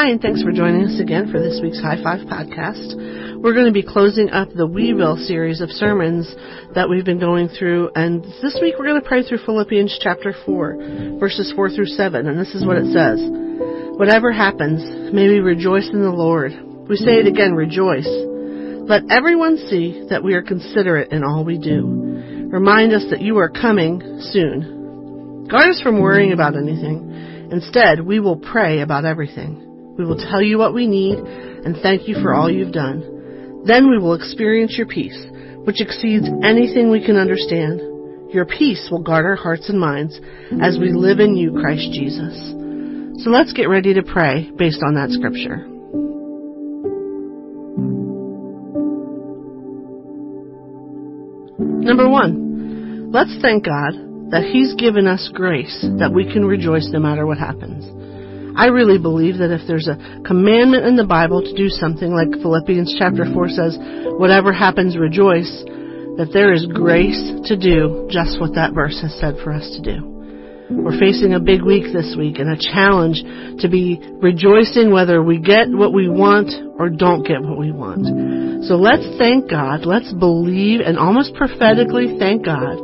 Hi, and thanks for joining us again for this week's High Five podcast. We're going to be closing up the We Will series of sermons that we've been going through, and this week we're going to pray through Philippians chapter 4, verses 4 through 7, and this is what it says. Whatever happens, may we rejoice in the Lord. We say it again, rejoice. Let everyone see that we are considerate in all we do. Remind us that you are coming soon. Guard us from worrying about anything. Instead, we will pray about everything. We will tell you what we need and thank you for all you've done. Then we will experience your peace, which exceeds anything we can understand. Your peace will guard our hearts and minds as we live in you, Christ Jesus. So let's get ready to pray based on that scripture. Number one, let's thank God that He's given us grace that we can rejoice no matter what happens. I really believe that if there's a commandment in the Bible to do something like Philippians chapter 4 says, whatever happens, rejoice, that there is grace to do just what that verse has said for us to do. We're facing a big week this week and a challenge to be rejoicing whether we get what we want or don't get what we want. So let's thank God, let's believe and almost prophetically thank God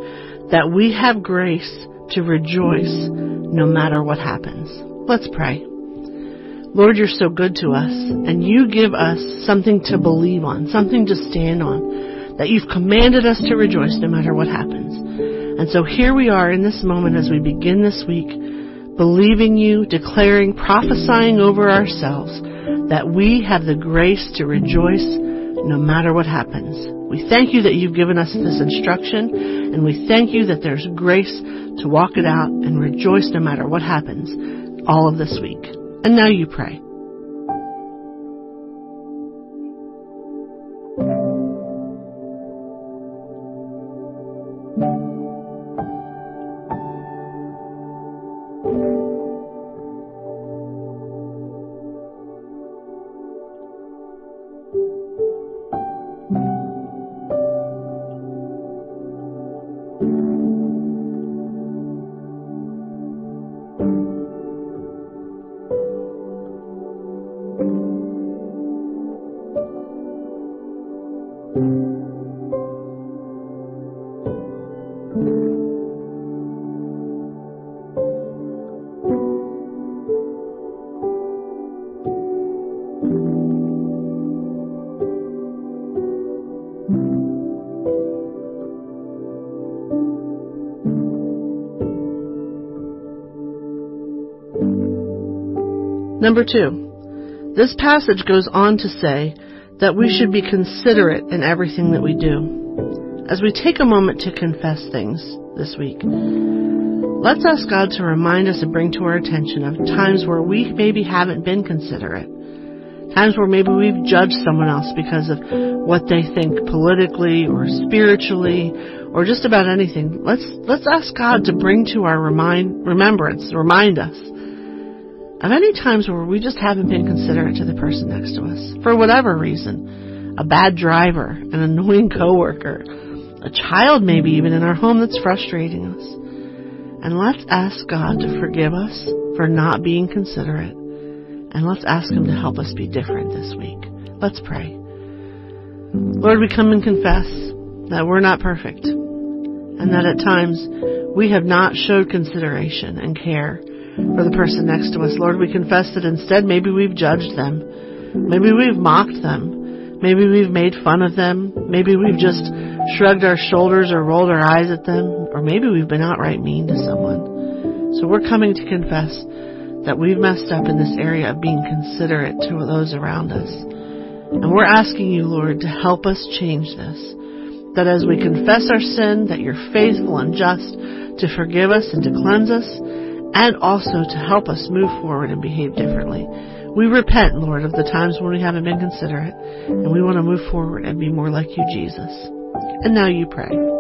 that we have grace to rejoice no matter what happens. Let's pray. Lord, you're so good to us, and you give us something to believe on, something to stand on, that you've commanded us to rejoice no matter what happens. And so here we are in this moment as we begin this week, believing you, declaring, prophesying over ourselves that we have the grace to rejoice no matter what happens. We thank you that you've given us this instruction, and we thank you that there's grace to walk it out and rejoice no matter what happens all of this week. And now you pray. Number two, this passage goes on to say that we should be considerate in everything that we do. As we take a moment to confess things this week, let's ask God to remind us and bring to our attention of times where we maybe haven't been considerate. Times where maybe we've judged someone else because of what they think politically or spiritually or just about anything. Let's let's ask God to bring to our remind remembrance, remind us of any times where we just haven't been considerate to the person next to us for whatever reason. A bad driver, an annoying coworker, a child maybe even in our home that's frustrating us. And let's ask God to forgive us for not being considerate. And let's ask Him to help us be different this week. Let's pray. Lord, we come and confess that we're not perfect and that at times we have not showed consideration and care for the person next to us. Lord, we confess that instead maybe we've judged them. Maybe we've mocked them. Maybe we've made fun of them. Maybe we've just shrugged our shoulders or rolled our eyes at them. Or maybe we've been outright mean to someone. So we're coming to confess that we've messed up in this area of being considerate to those around us. And we're asking you, Lord, to help us change this. That as we confess our sin, that you're faithful and just to forgive us and to cleanse us, and also to help us move forward and behave differently. We repent, Lord, of the times when we haven't been considerate, and we want to move forward and be more like you, Jesus. And now you pray.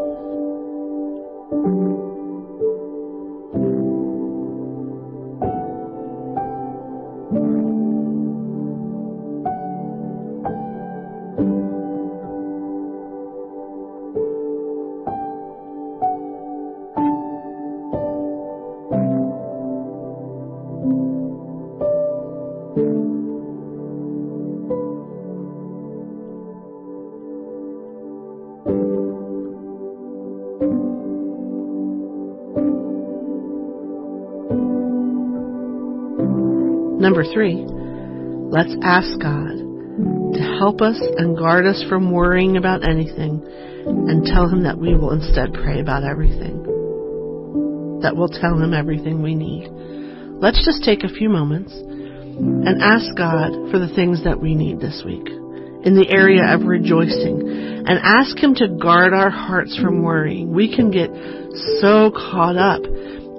Number three, let's ask God to help us and guard us from worrying about anything and tell Him that we will instead pray about everything. That we'll tell Him everything we need. Let's just take a few moments and ask God for the things that we need this week in the area of rejoicing and ask Him to guard our hearts from worrying. We can get so caught up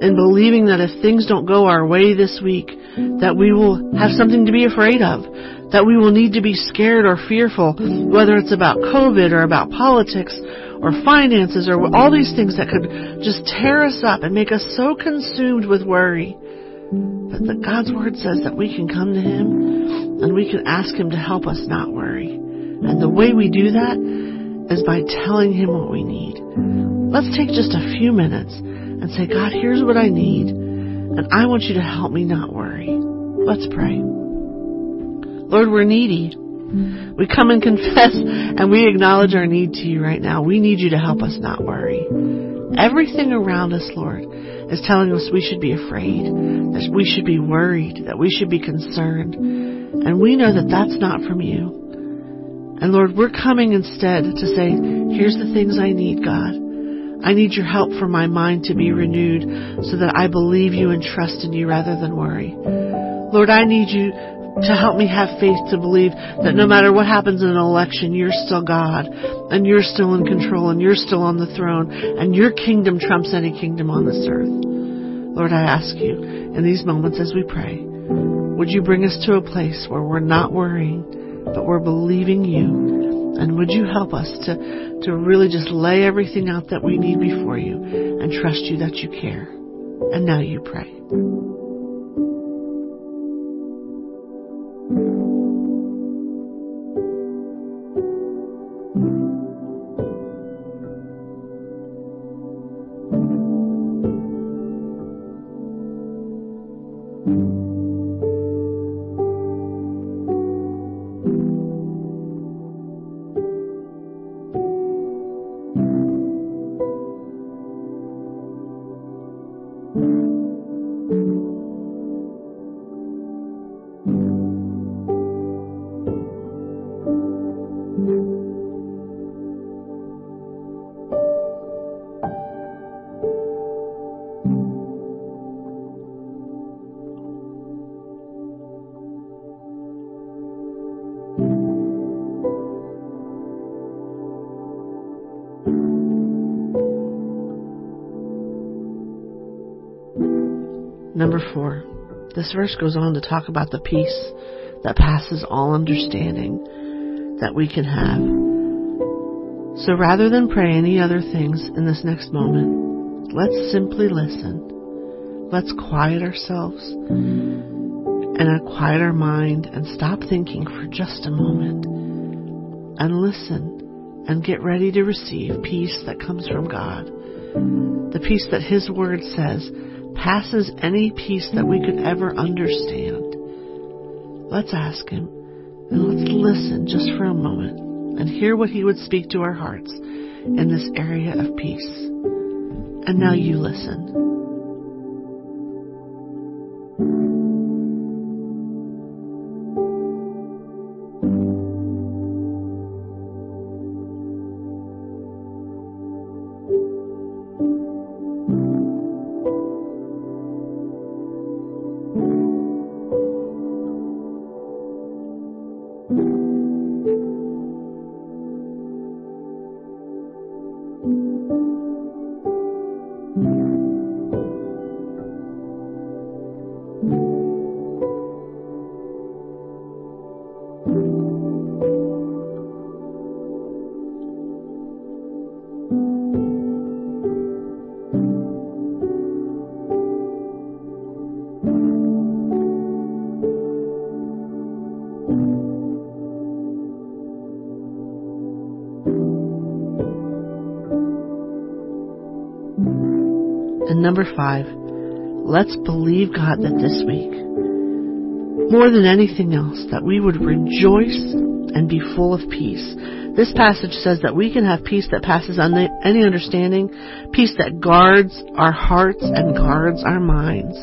in believing that if things don't go our way this week, that we will have something to be afraid of, that we will need to be scared or fearful, whether it's about COVID or about politics or finances or all these things that could just tear us up and make us so consumed with worry. But the God's Word says that we can come to Him and we can ask Him to help us not worry. And the way we do that is by telling Him what we need. Let's take just a few minutes and say, God, here's what I need, and I want you to help me not worry. Let's pray. Lord, we're needy. We come and confess and we acknowledge our need to you right now. We need you to help us not worry. Everything around us, Lord, is telling us we should be afraid, that we should be worried, that we should be concerned. And we know that that's not from you. And Lord, we're coming instead to say, here's the things I need, God. I need your help for my mind to be renewed so that I believe you and trust in you rather than worry. Lord, I need you to help me have faith to believe that no matter what happens in an election, you're still God and you're still in control and you're still on the throne and your kingdom trumps any kingdom on this earth. Lord, I ask you in these moments as we pray, would you bring us to a place where we're not worrying, but we're believing you? And would you help us to, to really just lay everything out that we need before you and trust you that you care? And now you pray. Number four, this verse goes on to talk about the peace that passes all understanding that we can have. So rather than pray any other things in this next moment, let's simply listen. Let's quiet ourselves and quiet our mind and stop thinking for just a moment and listen and get ready to receive peace that comes from God. The peace that His Word says passes any peace that we could ever understand. Let's ask Him and let's listen just for a moment and hear what He would speak to our hearts in this area of peace. And now you listen. Number five, let's believe God that this week, more than anything else, that we would rejoice and be full of peace. This passage says that we can have peace that passes any understanding, peace that guards our hearts and guards our minds.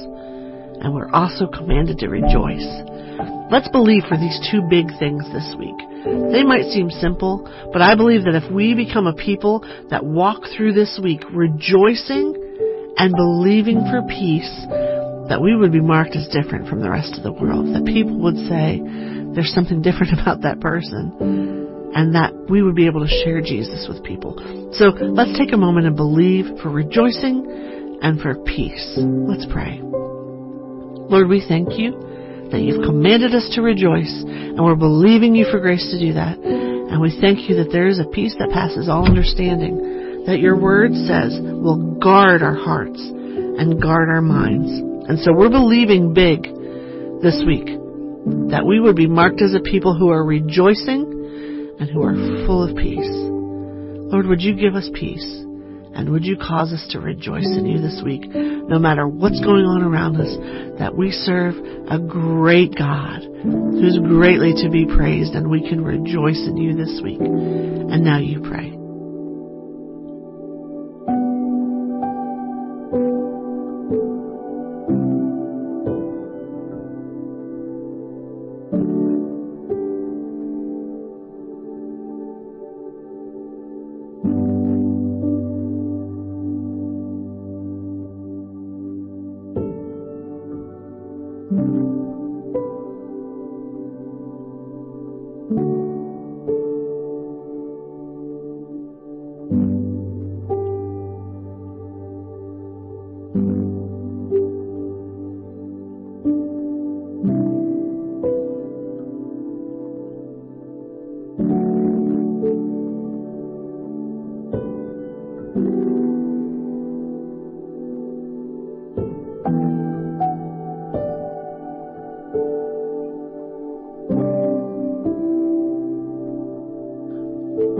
and we're also commanded to rejoice. Let's believe for these two big things this week. They might seem simple, but I believe that if we become a people that walk through this week rejoicing and believing for peace, that we would be marked as different from the rest of the world. That people would say, there's something different about that person. And that we would be able to share Jesus with people. So let's take a moment and believe for rejoicing and for peace. Let's pray. Lord, we thank you that you've commanded us to rejoice, and we're believing you for grace to do that. And we thank you that there is a peace that passes all understanding, that your word says will guard our hearts and guard our minds. And so we're believing big this week that we would be marked as a people who are rejoicing and who are full of peace. Lord, would you give us peace? And would you cause us to rejoice in you this week, no matter what's going on around us, that we serve a great God who's greatly to be praised, and we can rejoice in you this week. And now you pray.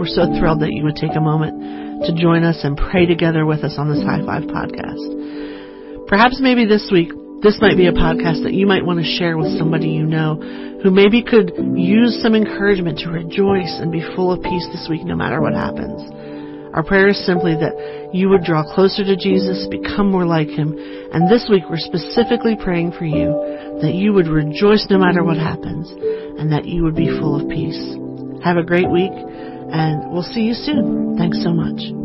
We're so thrilled that you would take a moment to join us and pray together with us on this High Five podcast. Perhaps maybe this week, this might be a podcast that you might want to share with somebody you know who maybe could use some encouragement to rejoice and be full of peace this week no matter what happens. Our prayer is simply that you would draw closer to Jesus, become more like Him, and this week we're specifically praying for you that you would rejoice no matter what happens, and that you would be full of peace. Have a great week and we'll see you soon. Thanks so much.